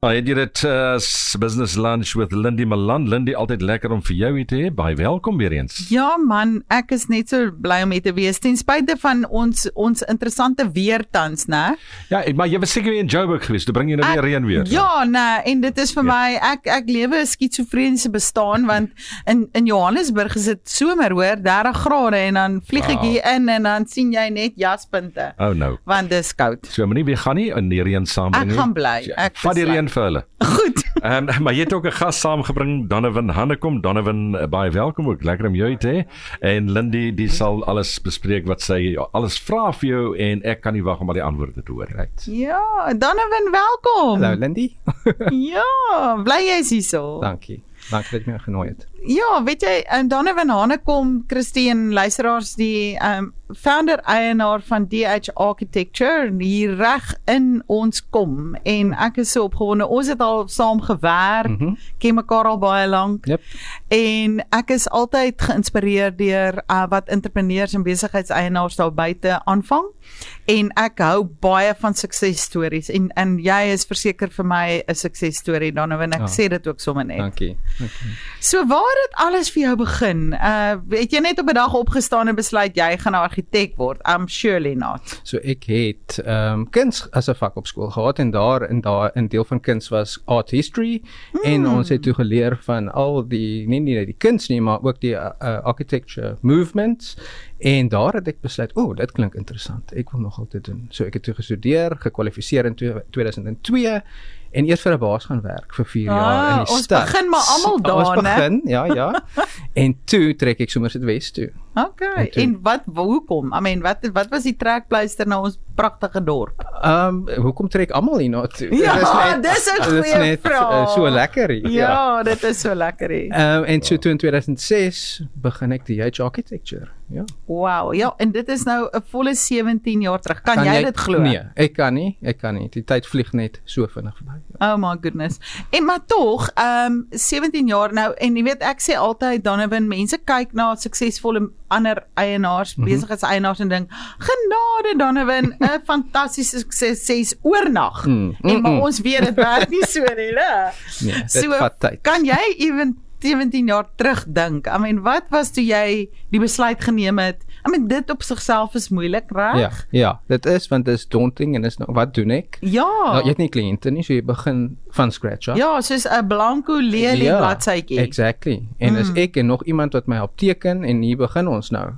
Nou, het jy dit uh, business lunch with Lindy Malan? Lindy, altyd lekker om vir jou hier te hê. Baie welkom weer eens. Ja man, ek is net so bly om hier te wees ten spyte van ons ons interessante weer tans, né? Ja, maar jy was seker in Joburg geweest. Toe bring jy nou weer reën weer. Ja, nee, en dit is vir ja. my ek ek lewe 'n skitsofreniese bestaan want in in Johannesburg is dit somer hoor, 30 grade en dan vlieg ek wow. hier in en dan sien jy net jaspunte. Oh no. Want dit is koud. So moenie weer gaan nie in die reën saam nie. Ek gaan bly. Ek vat die reën vir hulle. Goed. Ehm um, maar jy het ook 'n gas saamgebring, Donovan Hannekom. Donovan, uh, baie welkom ook. Lekker om jou te hê. En Lindy, die sal alles bespreek wat sy alles vra vir jou en ek kan nie wag om al die antwoorde te hoor nie. Right. Ja, Donovan, welkom. Hallo Lindy. ja, bly jy's hier so. Dankie. Dankie dat jy my genooi het. Ja, weet jy, en Donovan Hannekom, Christine luisteraars die ehm um, founder eienaar van DH Architecture hier reg in ons kom en ek is so opgewonde. Ons het al saam gewerk, mm -hmm. ken mekaar al baie lank. Yep. En ek is altyd geïnspireer deur uh, wat entrepreneurs en besigheidseienaars daar buite aanvang. En ek hou baie van suksesstories en en jy is verseker vir my 'n suksesstorie Donovan. Ek oh, sê dit ook sommer net. Dankie. dankie. So waar het alles vir jou begin? Uh het jy net op 'n dag opgestaan en besluit jy gaan 'n argitek word? I'm surely not. So ek het ehm um, kuns as 'n vak op skool gehad en daar in daar 'n deel van kuns was art history hmm. en ons het toe geleer van al die nie nie die kuns nie maar ook die uh, architecture movements en daar het ek besluit o oh, dit klink interessant ek wil nog altyd doen so ek het toe gestudeer gekwalifiseer in 2002 en eers vir 'n baas gaan werk vir 4 ah, jaar in die ons stad. Ons begin maar almal daar, né? Ons begin, ja, ja. en toe trek ek sommer sit Wes toe. Okay. Toe, en wat hoekom? I mean, wat wat was die trekpleister na ons pragtige dorp? Ehm, um, hoekom trek almal hier na toe? Ja, dis 'n goeie vraag. Dit is uh, so lekker hier. Ja, ja, dit is so lekker hier. Ehm um, en so toe in 2006 begin ek die H architecture. Ja. Wow. Ja, en dit is nou 'n volle 17 jaar terug. Kan, kan jy, jy dit glo? Nee, ek kan nie. Ek kan nie. Die tyd vlieg net so vinnig verby. Oh my goodness. En maar tog, ehm um, 17 jaar nou en jy weet ek sê altyd Donovan, mense kyk na suksesvolle ander eienaars, mm -hmm. besigheidseienaars en dink, "Genade Donovan, 'n fantastiese sukses ses oornag." Mm, mm, en maar mm. ons weet dit werk nie so nie, né? Nee, so kan jy ewen 17 jaar terugdink. I mean, wat was toe jy die besluit geneem het? I mean, dit op sigself is moeilik, reg? Ja, ja, dit is want dit is daunting en is nou wat doen ek? Ja. Nou, jy het nie kliënte nie, so jy begin van scratch af. Ja, soos 'n blanco lelie ja, bladsytjie. Exactly. En mm. is ek en nog iemand wat my help teken en hier begin ons nou.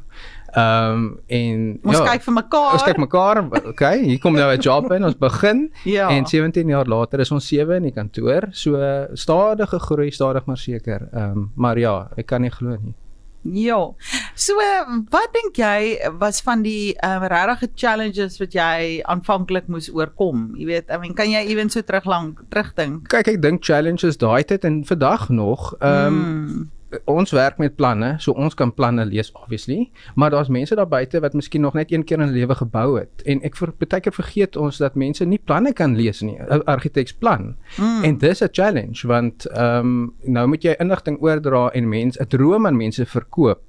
Ehm um, en ons ja, kyk vir mekaar. Ons kyk mekaar. Okay, hier kom nou 'n job in. Ons begin. ja. En 17 jaar later is ons sewe in die kantoor. So stadige groei, stadig maar seker. Ehm um, maar ja, ek kan nie glo nie. Ja. So wat dink jy was van die um, regte challenges wat jy aanvanklik moes oorkom? Jy weet, I mean, kan jy ewen so terug lank terugdink? Kyk, ek dink challenges daai tyd en vandag nog. Ehm um, hmm ons werk met planne, so ons kan planne lees obviously, maar daar's mense daar buite wat miskien nog net een keer in hulle lewe gebou het en ek vir baie keer vergeet ons dat mense nie planne kan lees nie, 'n argitekspan. Mm. En dis 'n challenge want ehm um, nou moet jy inligting oordra en mense 'n droom aan mense verkoop.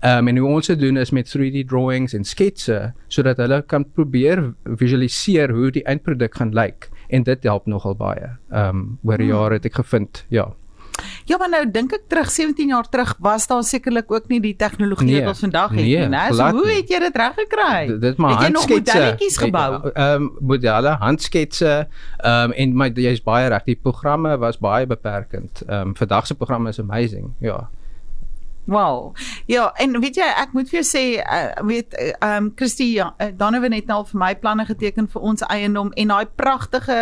Ehm um, en hoe ons dit doen is met 3D drawings en sketse sodat hulle kan probeer visualiseer hoe die eindproduk gaan lyk en dit help nogal baie. Ehm um, oor mm. jare het ek gevind, ja. Ja, maar nou dink ek terug 17 jaar terug was daar sekerlik ook nie die tegnologie nee, wat ons vandag het nee, nie, né? So hoe het jy dit reg gekry? Dit maar handsketse. Het jy nog gebou? Ehm um, modelle, handsketse, ehm um, en my jy's baie reg, die programme was baie beperkend. Ehm um, vandag se programme is amazing. Ja. Wow. Ja, en weet jy, ek moet vir jou sê, uh, weet ehm um, Christie uh, Donovan het nou vir my planne geteken vir ons eiendom en daai pragtige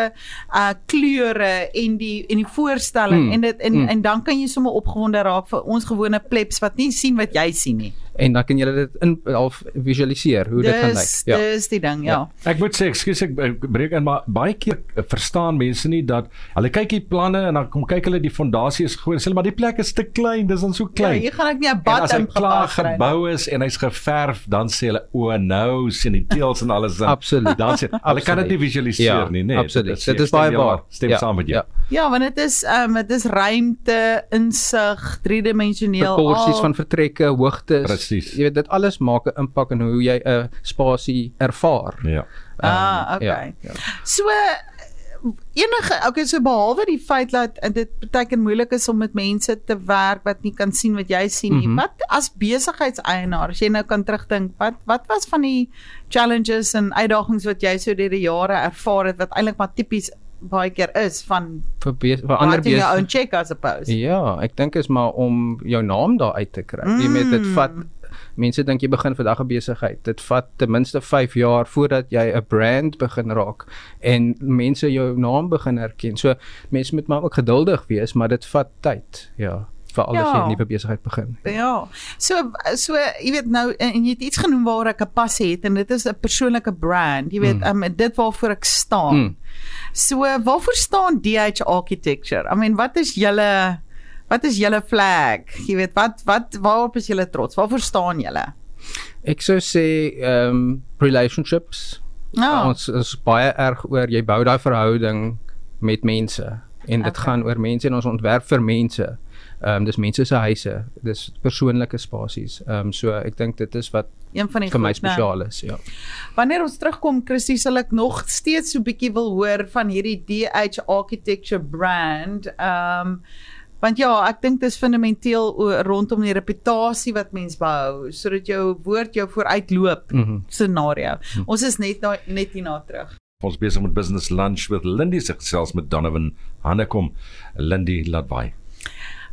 uh kleure en die en die voorstelling mm. en dit en mm. en dan kan jy sommer opgewonde raak vir ons gewone plebs wat nie sien wat jy sien nie en dan kan jy dit in half visualiseer hoe dis, dit gaan lyk. Ja. Dis die ding, ja. ja. Ek moet sê, ekskuus ek breek in maar baie keer eh, verstaan mense nie dat hulle kyk die planne en dan kom kyk hulle die fondasie is gegooi, sê maar die plek is te klein, dis dan so ja, klein. Ja, hier gaan ek nie 'n bad in klaar gebou is en hy's geverf, dan sê hulle o, nou sien die teels en alles in. Absoluut. Dan sê hulle kan dit nie visualiseer ja, nie, nee. Absoluut. Dit is baie waar. Stem ja, saam met jou. Ja, ja want dit is ehm um, dit is ruimte, insig, driedimensioneel, proporsies van vertrekke, hoogtes. Presies. Jy weet dit alles maak 'n impak in hoe jy 'n spasie ervaar. Ja. Um, ah, okay. Ja, ja. So enige okay so behalwe die feit dat dit baie moeilik is om met mense te werk wat nie kan sien wat jy sien nie. Mm -hmm. Wat as besigheidseienaar, as jy nou kan terugdink, wat wat was van die challenges en uitdagings wat jy so deur die jare ervaar het wat eintlik maar tipies baie keer is van vir bes- vir ander your bes- own check I suppose. Ja, ek dink is maar om jou naam daar uit te kry. Mm. Jy weet dit vat mense dink jy begin vandag 'n besigheid. Dit vat ten minste 5 jaar voordat jy 'n brand begin raak en mense jou naam begin herken. So mense moet maar ook geduldig wees, maar dit vat tyd. Ja, veral as jy Ja. 'n nuwe besigheid begin. Ja. So so jy weet nou en jy het iets genoem waar ek 'n passie het en dit is 'n persoonlike brand. Jy weet mm. um, dit waarvoor ek staan. Mm. So waarvoor staan DH Architecture? I mean, wat is julle wat is julle flag? Jy weet wat wat waarop is julle trots? Waarvoor staan julle? Ek sou sê ehm um, relationships. Ja. Ons is baie erg oor jy bou daai verhouding met mense en dit Okay. gaan oor mense en ons ontwerp vir mense. Ehm um, dis mense se huise, dis persoonlike spasies. Ehm um, so ek dink dit is wat Een van die vir my né? spesiaal is, ja. Wanneer ons terugkom, Christie, sal ek nog steeds so 'n bietjie wil hoor van hierdie DH Architecture brand. Ehm um, want ja, ek dink dit is fundamenteel rondom die reputasie wat mens behou sodat jou woord jou vooruitloop Mhm. scenario. Ons is net nou net hierna terug. Ons besig met business lunch met Lindy se gesels met Donovan Hannekom. Lindy laat by.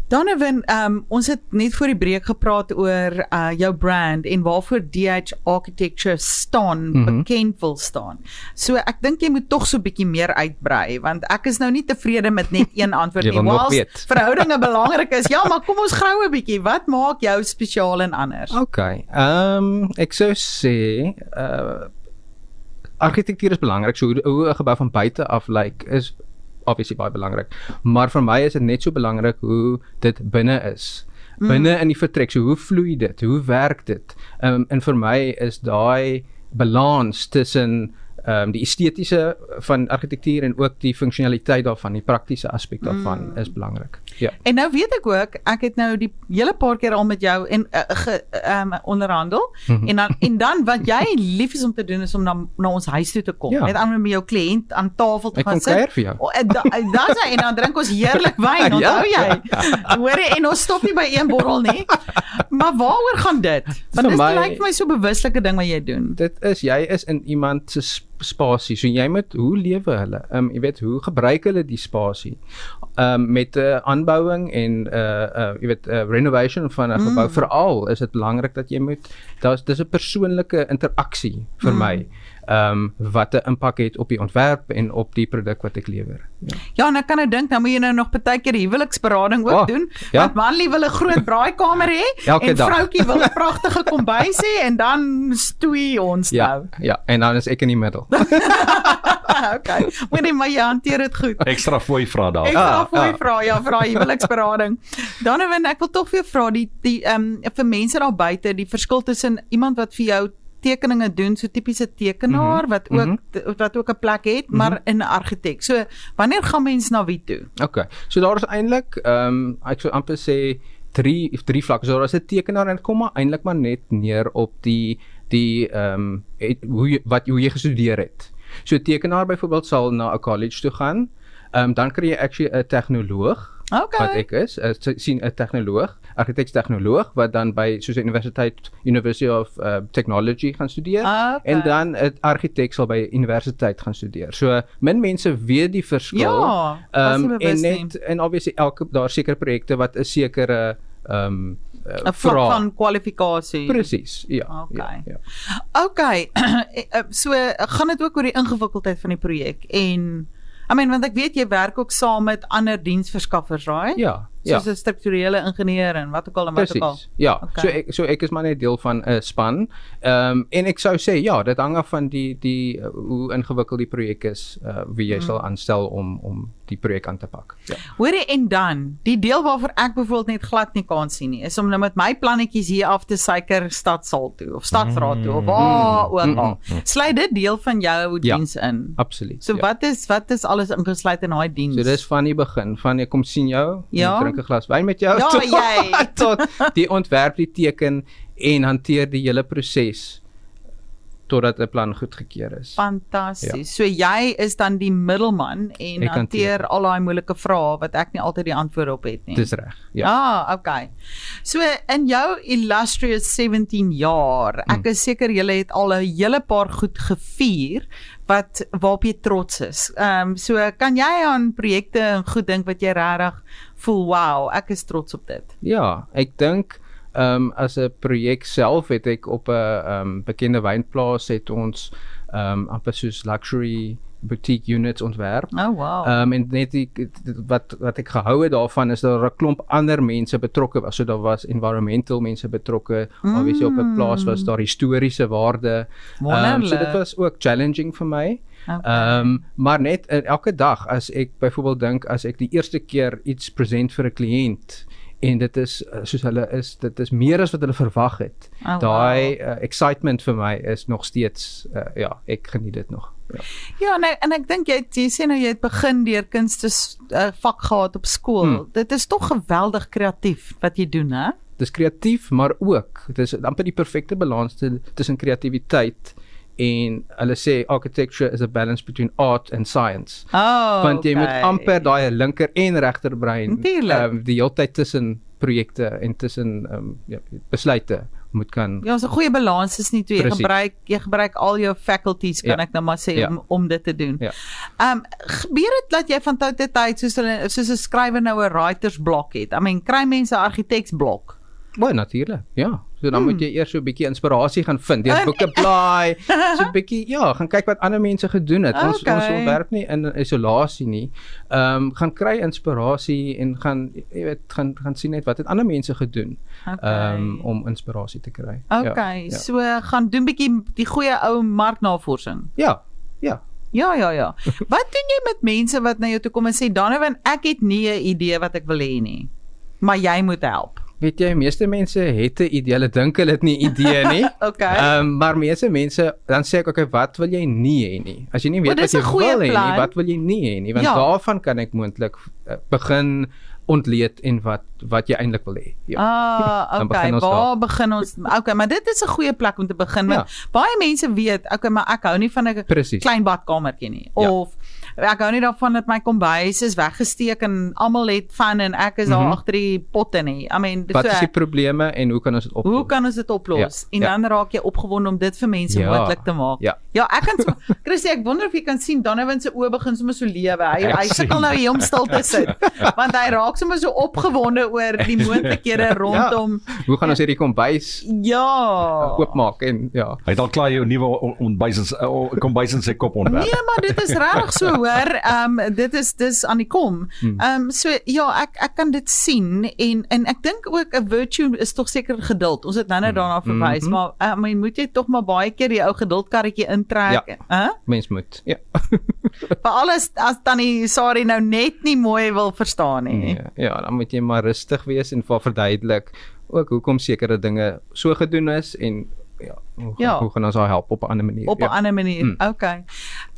Donovan, um, ons het net voor die breek gepraat oor uh jou brand en waarvoor DH Architecture staan, mm. -hmm. bekend wil staan. So ek dink jy moet tog so 'n bietjie meer uitbrei want ek is nou nie tevrede met net een antwoord nie. weet. verhoudinge belangrik is. Ja, maar kom ons grou 'n bietjie. Wat maak jou spesiaal en anders? OK. Ehm um, ek sou sê uh argitektuur is belangrik. So hoe hoe 'n gebou van buite af lyk is obviously baie belangrik. Maar vir my is dit net so belangrik hoe dit binne is. Binne in die vertrek. So hoe vloei dit? Hoe werk dit? Ehm um, en vir my is daai balans tussen ehm um, die estetiese van argitektuur en ook die funksionaliteit daarvan, die praktiese aspek daarvan mm. is belangrik. Ja. En nou weet ek ook, ek het nou die hele paar keer al met jou en uh, ge um, onderhandel mm. -hmm. en dan en dan wat jy lief is om te doen is om na na ons huis toe te kom. Ja. Net aan met jou kliënt aan tafel te Ek gaan kom sit. kuier vir jou. O, en da, en dan sy en dan drink ons heerlik wyn, onthou jy? Hoor jy en ons stop nie by een bottel nie. Maar waaroor gaan dit? Want dit lyk vir my so bewuslike ding wat jy doen. dit is jy is in iemand se sp- spasie. So jy moet hoe lewe hulle? Ehm um, jy weet hoe gebruik hulle die spasie? Ehm um, met 'n uh, aanbouing en 'n uh, uh, jy weet 'n uh, renovation van 'n mm. gebou veral is dit belangrik dat jy moet daar's dis 'n persoonlike interaksie vir mm. my. Ehm um, wat 'n impak het op die ontwerp en op die produk wat ek lewer. Ja. Ja, en ek kan nou dink nou moet jy nou nog baie keer huweliksberading ook Oh, doen. ja. Want manlie wil 'n groot braaikamer hê en dag. vroutjie wil 'n pragtige kombuis hê en dan stoei ons Ja, nou. ja, en dan is ek in die middel. okay. Maar jy hanteer dit goed. Ekstra fooi vra daar. Ek Ah, vra vir ah. my vra ja, vra huweliksberading. Donovan, ek wil tog vir jou vra die die ehm um, vir mense daar buite, die verskil tussen iemand wat vir jou tekeninge doen, so tipiese tekenaar mm -hmm. wat ook mm -hmm. wat ook 'n plek het, maar mm -hmm. 'n argitek. So, wanneer gaan mense na wie toe? Okay. So daar is eintlik ehm um, ek sou amper sê drie drie vlakke. So daar is 'n tekenaar en dit kom maar eintlik maar net neer op die die ehm um, hoe jy, wat hoe jy gestudeer het. So 'n tekenaar byvoorbeeld sal na 'n college toe gaan. Ehm um, dan kry jy actually 'n tegnoloog Okay. wat ek is, uh, sien 'n tegnoloog, argitektegnoloog wat dan by soos 'n universiteit University of uh, Technology gaan studeer Okay. en dan 'n argitek sal by universiteit gaan studeer. So min mense weet die verskil. Ja, nie bewus en nie. net en obviously elke daar seker projekte wat 'n sekere ehm um, 'n vlak van kwalifikasie. presies. Ja. Okay. Ja, ja. Okay. so gaan dit ook oor die ingewikkeldheid van die projek en I mean want ek weet jy werk ook saam met ander diensverskaffers, right? Ja. Ja. Soos 'n strukturele ingenieur en wat ook al en wat ook al. Ja, Okay. so ek so ek is maar net deel van 'n span. Ehm um, en ek sou sê ja, dit hang af van die die uh, hoe ingewikkeld die projek is, uh, wie jy mm. sal aanstel om om die projek aan te pak. Ja. Hoorie en dan, die deel waarvoor ek byvoorbeeld net glad nie kan sien nie, is om nou met my plannetjies hier af te suiker stadsaal toe of stadsraad toe of waar ook al. Sluit dit deel van jou Ja. diens in? Absoluut. So ja. wat is wat is alles ingesluit in daai diens? So dis van die begin, van ek kom sien jou, Ja. drink 'n glas wyn met jou Ja, tot, jy. tot die ontwerp, die teken en hanteer die hele proses totdat 'n plan goedgekeur is. Fantasties. Ja. So jy is dan die middelman en Ek hanteer al daai moeilike vrae wat ek nie altyd die antwoorde op het nie. Dis reg. Ja. Ah, okay. So in jou illustrious 17 jaar, ek is seker jy het al 'n hele paar goed gevier wat waarop jy trots is. Ehm um, so kan jy aan projekte en goed dink wat jy regtig voel, wow, ek is trots op dit. Ja, ek dink ehm um, as 'n projek self het ek op 'n ehm um, bekende wynplaas het ons ehm um, amper soos luxury boutique units ontwerp. Oh wow. Ehm um, en net die, wat wat ek gehou het daarvan is daar 'n klomp ander mense betrokke was. So daar was environmental mense betrokke. Mm. Obviously op 'n plaas was daar historiese waarde. Ehm um, so dit was ook challenging vir my. Ehm okay. um, maar net uh, elke dag as ek byvoorbeeld dink as ek die eerste keer iets present vir 'n kliënt en dit is uh, soos hulle is dit is meer as wat hulle verwag het. Oh, Daai wow. uh, excitement vir my is nog steeds uh, ja, ek geniet dit nog. Ja. Ja, en ek, en ek dink jy jy sê nou jy het begin deur kunste uh, vak gehad op skool. Hmm. Dit is tog geweldig kreatief wat jy doen, hè? Dis kreatief, maar ook dit is amper die perfekte balans tussen kreatiwiteit en hulle sê architecture is a balance between art and science. Oh, Want jy okay. moet amper daai linker en regter brein ehm um, die hele tyd tussen projekte en tussen ehm um, ja, besluite moet kan Ja, 'n goeie balans is nie toe jy gebruik jy gebruik al jou faculties kan Ja. ek nou maar sê Ja. om om dit te doen. Ja. Ehm um, gebeur dit dat jy van tyd tot tyd soos hulle soos 'n skrywer nou 'n writers blok het. I mean, kry mense 'n argiteks blok. Baie natuurlik. Ja. So dan hmm. moet jy eers so 'n bietjie inspirasie gaan vind. Deur boeke blaai, so 'n bietjie ja, gaan kyk wat ander mense gedoen het. Ons Okay. ons ontwerp nie in isolasie nie. Ehm um, gaan kry inspirasie en gaan jy weet gaan gaan sien net wat het ander mense gedoen. Okay. Ehm um, om inspirasie te kry. Okay, Ja. so gaan doen bietjie die goeie ou marknavorsing. Ja. Ja. Ja, ja, ja. Wat doen jy met mense wat na jou toe kom en sê Donovan, ek het nie 'n idee wat ek wil hê nie. Maar jy moet help. Weet jy, meeste mense het 'n idee, hulle dink hulle het nie idee nie. Okay. Ehm um, maar meeste mense dan sê ek okay, wat wil jy nie hê nie? As jy nie weet Maar wat jy wil hê nie, wat wil jy nie hê nie? Want Ja. daarvan kan ek moontlik uh, begin ontleed en wat wat jy eintlik wil hê. Ja. Ah, okay. begin Waar begin ons? Okay, maar dit is 'n goeie plek om te begin want Ja. baie mense weet, okay, maar ek hou nie van 'n klein badkamertjie nie. Ja. Ek hou nie daarvan dat my kombuis is weggesteek en almal het van en ek is daar Mhm. agter die potte nie. I mean, Wat so is die probleme en hoe kan ons dit oplos? Hoe kan ons dit oplos? Ja, En ja. dan raak jy opgewonde om dit vir mense Ja, moontlik te maak. ja. Ja, ek kan so, Chrissy, ek wonder of jy kan sien Donovan se oë begin sommer so lewe. Hy Ek hy sukkel nou hier om stil te sit. Want hy raak sommer so opgewonde oor die moontlikhede rondom Hoe gaan ons hierdie kombuis ja. oopmaak en ja. Hy het al klaar jou nuwe on- ontbyt in sy- o- kombuis in sy kop ontwerp. Nee, maar dit is regtig so hoor. Ehm um, dit is dis aan die kom. Hmm. Ehm um, so ja, ek ek kan dit sien en en ek dink ook 'n virtue is tog seker geduld. Ons het nou net daarna verwys, Mhm. maar I mean moet jy tog maar baie keer die ou geduldkarretjie intrek, Ja. hè? Mens moet. Ja. Vir alles as tannie Sari nou net nie mooi wil verstaan nie. Nee, ja, dan moet jy maar rustig wees en vir verduidelik ook hoekom sekere dinge so gedoen is en ja, hoe, Ja. hoe gaan ons haar help op 'n ander manier? op 'n ja. ander manier. Mm. Okay.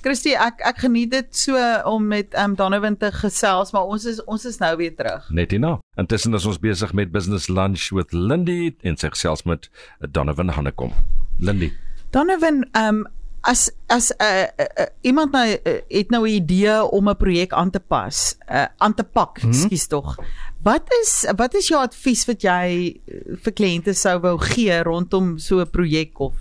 Christy, ek ek geniet dit so om met um, Donovan te gesels, maar ons is ons is nou weer terug. Net hierna. Intussen is ons besig met Business Lunch with Lindy en sy gesels met Donovan Hannekom. Lindy. Donovan, ehm um, as as 'n uh, uh, uh, iemand nou uh, het nou 'n idee om 'n projek aan te pas, uh, aan te pak, Mhm. ekskuus tog. Wat is wat is jou advies wat jy vir kliënte sou wou gee rondom so 'n projek of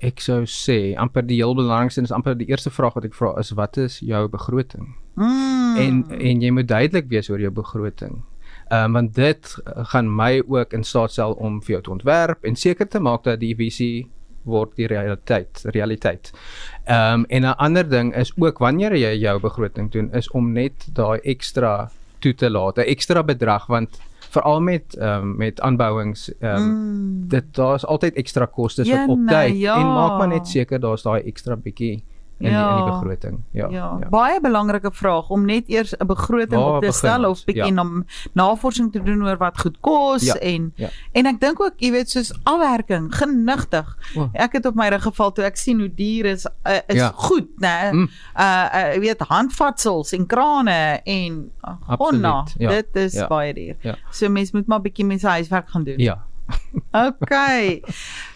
Ek sou sê amper die heel belangrikste is amper die eerste vraag wat ek vra is wat is jou begroting? mm, En en jy moet duidelik wees oor jou begroting. Ehm um, want dit gaan my ook in staat stel om vir jou te ontwerp en seker te maak dat die visie word die realiteit, realiteit. Ehm um, en 'n ander ding is ook wanneer jy jou begroting doen is om net daai ekstra toe te laat, 'n ekstra bedrag want veral met ehm um, met aanbouings ehm um, mm, dit daar's altyd ekstra kostes wat Jene, opduik ja. en maak maar net seker daar's daai ekstra bietjie in, die, in Ja. die begroting. Ja. ja, ja, baie belangrike vraag om net eers 'n begroting Waar op te begin stel ons? of bietjie Ja. na navorsing te doen oor wat goed kos Ja, en ja. en ek dink ook, jy weet, soos afwerking, genigtig. O. Ek het op my rug geval toe ek sien hoe duur is uh, is Ja. goed, né? Mm. Uh, uh jy weet handvatsels en krane en uh, Absoluut, honna. ja, Dit is ja, baie duur. ja. So mens moet maar bietjie mense huiswerk gaan doen. Ja, Okay.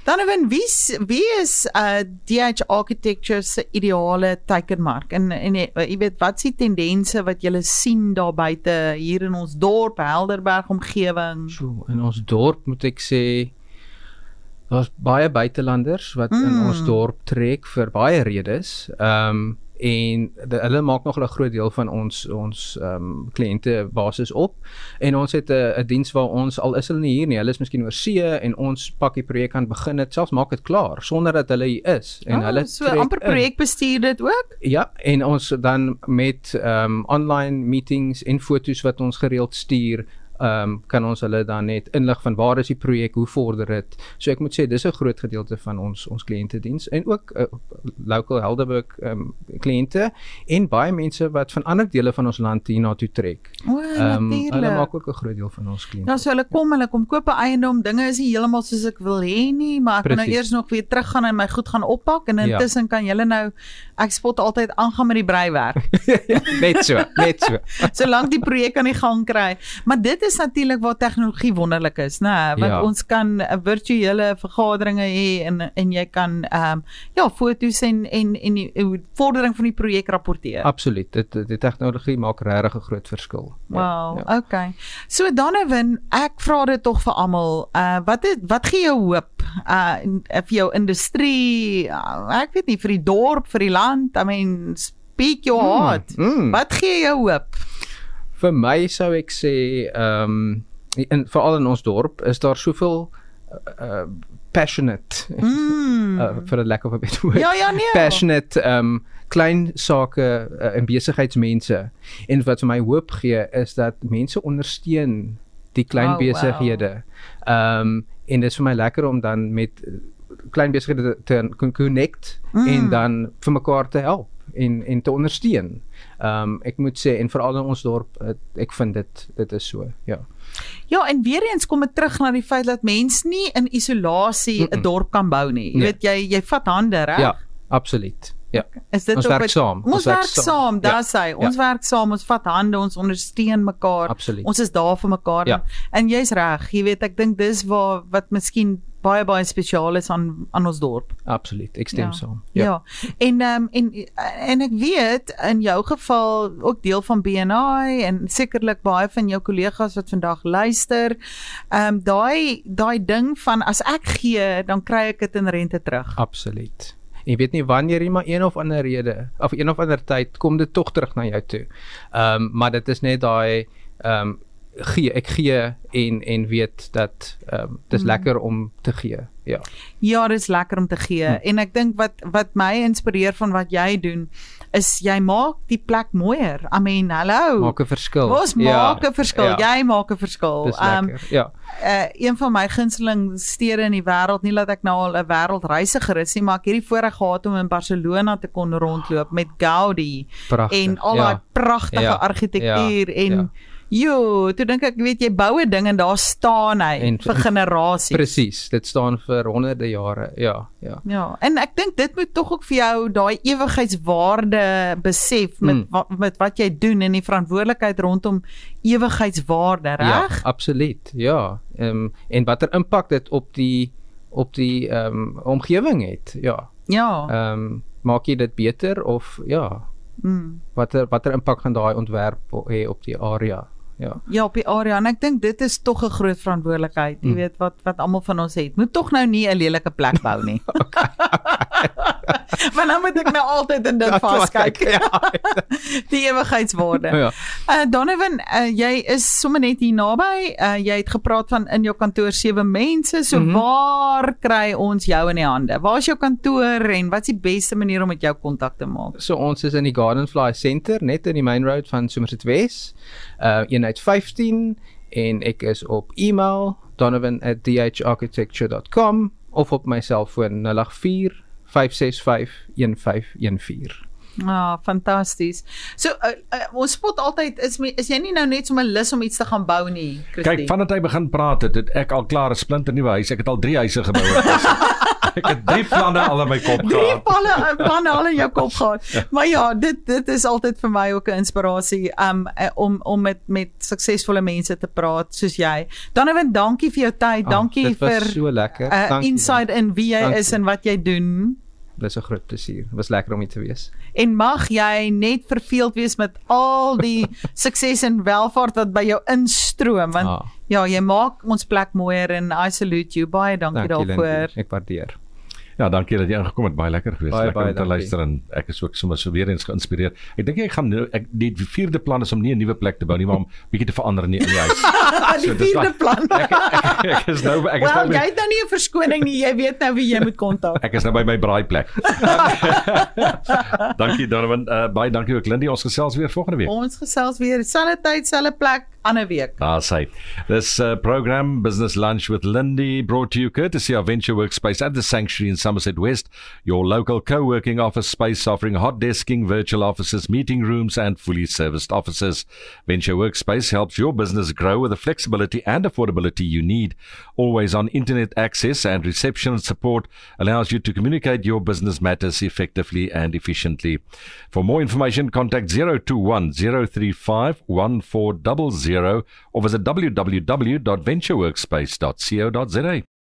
Donovan, wie is- wie is uh DH Architecture se ideale teikenmark? En en jy jy weet wat is die tendense wat jy sien daar buite hier in ons dorp Helderberg omgewing? So, in ons dorp moet ek sê daar's baie buitelanders wat mm. in Mm. ons dorp trek vir baie redes. Ehm um, en de, hulle maak nog 'n groot deel van ons ons ehm um, kliënte basis op. En ons het 'n diens waar ons al is hulle nie hier nie hulle is miskien oor see en ons pak die projek aan begin dit selfs maak dit klaar sonder dat hulle hier is. En Oh, hulle so amper projekbestuur dit ook? Ja, en ons dan met ehm um, online meetings en foto's wat ons gereeld stuur, ehm um, kan ons hulle dan net inlig van waar is die projek, hoe vorder dit. So ek moet sê dis 'n groot gedeelte van ons ons kliëntediens en ook uh, local Helderberg ehm um, kliënte en baie mense wat van ander dele van ons land hiernatoe trek. Ehm hulle natuurlik. maak ook 'n groot deel van ons kliënte. Ja, so hulle kom, hulle kom koop 'n eiendom, dinge is nie heeltemal soos ek wil hê nie, maar ek moet nou eers nog weer teruggaan en my goed gaan oppak en Ja. intussen kan julle nou ek spot altyd aangaan met die breiwerk. net so, net so. solank die projek aan die gang kry. Maar dit is natuurlik waar tegnologie wonderlik is, né? Want Ja. ons kan virtuele vergaderinge hê en en jy kan ehm um, ja, foto's en en en die die vordering van die projek rapporteer. Absoluut. Dit die tegnologie maak regtig 'n groot verskil. Wow, Ja, ja. okay. So Donovan, ek vra dit tog vir almal. Uh wat het, wat gee jou hoop? Uh vir jou industrie, uh, ek weet nie vir die dorp, vir die land. I mean, speak your heart. mm. Wat gee jou hoop? Vir my sou ek sê ehm um, in veral in ons dorp is daar soveel uh, passionate Mm. uh, a lack of a better word. ja, ja, nee. Passionate ehm um, klein sake uh, en besigheidsmense. En wat vir my hoop gee is dat mense ondersteun die klein Oh, wow. besighede. Ehm um, en dit is vir my lekker om dan met klein besighede te kon connect mm. en dan vir mekaar te help en en te ondersteun. Ehm um, ek moet sê en veral in ons dorp uh, ek vind dit dit is so. Ja. Ja, en weer eens kom dit terug na die feit dat mens nie in isolasie 'n Mm-mm. dorp kan bou nie. Jy Nee. weet jy jy vat hande, reg? Ja, absoluut. Ja. Is dit Ons werk wat- saam. Ons werk saam, Ja. daar sê. Ons werk saam, ons vat hande, ons ondersteun mekaar. Absoluut. Ons is daar vir mekaar. Ja. En jy's reg. Jy weet, ek dink dis waar wat miskien baie baie spesiaal is aan aan ons dorp. Absoluut. Ek stem Ja. saam. Ja. ja. En ehm um, en en ek weet in jou geval ook deel van BNI en sekerlik baie van jou kollegas wat vandag luister, ehm um, daai daai ding van as ek gee, dan kry ek dit in rente terug. Absoluut. En jy weet nie wanneer nie, maar een of ander rede of een of ander tyd kom dit tog terug na jou toe. Ehm um, maar dit is net daai ehm um, gee ek gee en en weet dat ehm um, dis Mm. mm. lekker om te gee. Ja. Ja, dit is lekker om te gee. Hm. En ek dink wat wat my inspireer van wat jy doen is jy maak die plek mooier. I mean, hallo. Maak 'n verskil. Ons maak 'n verskil. Ja. Jy maak 'n verskil. Dis Um ja. uh, een van my gunsteling stede in die wêreld, nie dat ek nou al 'n wêreldreisiger is nie, maar ek hierdie voorreg gehad om in Barcelona te kon rondloop met Gaudi Pragtig. en al ja. daai pragtige Ja. argitektuur Ja. en Ja. Jo, toe dink ek, weet jy, bou 'n ding en daar staan hy En- vir generasies. Presies. Dit staan vir honderde jare. Ja, ja. Ja, en ek dink dit moet tog ook vir jou daai ewigheidswaarde besef met Mm. wa, met wat jy doen en die verantwoordelikheid rondom ewigheidswaarde, Ja, reg? absoluut. Ja. Ehm um, en watter impak dit op die op die ehm um, omgewing het. Ja. Ja. Ehm um, maak jy dit beter of ja, Mm. watter watter impak gaan daai ontwerp hê op die area? Ja. Ja, op die area en ek dink dit is tog 'n groot verantwoordelikheid, jy Mm. weet wat wat almal van ons het. Moet tog nou nie 'n lelike plek bou nie. Want dan moet ek nou altyd in dit vaskyk. Ja. Die ewigheidswaarde. ja. Uh Donovan, uh, jy is sommer net hier naby. Uh jy het gepraat van in jou kantoor sewe mense. So mm. -hmm. waar kry ons jou in die hande? Waar is jou kantoor en wat is die beste manier om met jou kontak te maak? So ons is in die Gardenfly Center net in die main road van Somerset West. Uh eenheid 15 en ek is op e-mail donovan@dharchitecture.com of op my selfoon 084 565 1514. Ah, fantasties. So uh, uh, ons spot altyd is my, is jy nie nou net sommer lus om iets te gaan bou nie, Christine? Kyk, vandat hy begin praat het, het ek al klaar 'n splinter nuwe huis. Ek het al 3 huise gebou. Ek het drie planne al in my kop Drie gehad. planne planne al in jou kop gehad. Maar ja, dit dit is altyd vir my ook 'n inspirasie um eh, om om met met suksesvolle mense te praat soos jy. Donovan, dankie vir jou tyd. Dankie Ah, dit was vir so lekker. uh, Dankie. insight in wie jy Dankie. is en wat jy doen. Dis 'n groot plesier. Dit was lekker om hier te wees. En mag jy net verveeld wees met al die sukses en welvaart wat by jou instroom want Ah. ja, jy maak ons plek mooier en I salute you. Baie dankie, Dankie daarvoor. Lindy. Ek waardeer. Ja, dankie dat jy ingekom het. Baie lekker geweest. Baie, lekker baie om te dankie. luister en ek is ook sommer so weer eens geïnspireer. Ek dink ek gaan nou ek die vierde plan is om nie 'n nuwe plek te bou nie, maar om bietjie te verander in die, in die huis. die So, vierde wat- plan. Ek, ek, ek is nou ek is Wel, nou jy by, het nou nie 'n verskoning nie. Jy weet nou wie jy moet kontak. ek is nou by my braaiplek. dankie Donovan. Uh, baie dankie ook Lindy. Ons gesels weer volgende week. Ons gesels weer selfde tyd, selfde plek, ander week. Daar sê. This uh, program Business Lunch with Lindy brought to you courtesy of Venture Workspace at the Sanctuary in Somerset West, your local co-working office space offering hot desking, virtual offices, meeting rooms and fully serviced offices. Venture Workspace helps your business grow with the flexibility and affordability you need. Always on internet access and reception support allows you to communicate your business matters effectively and efficiently. For more information contact 021 035 1400 or visit www.ventureworkspace.co.za.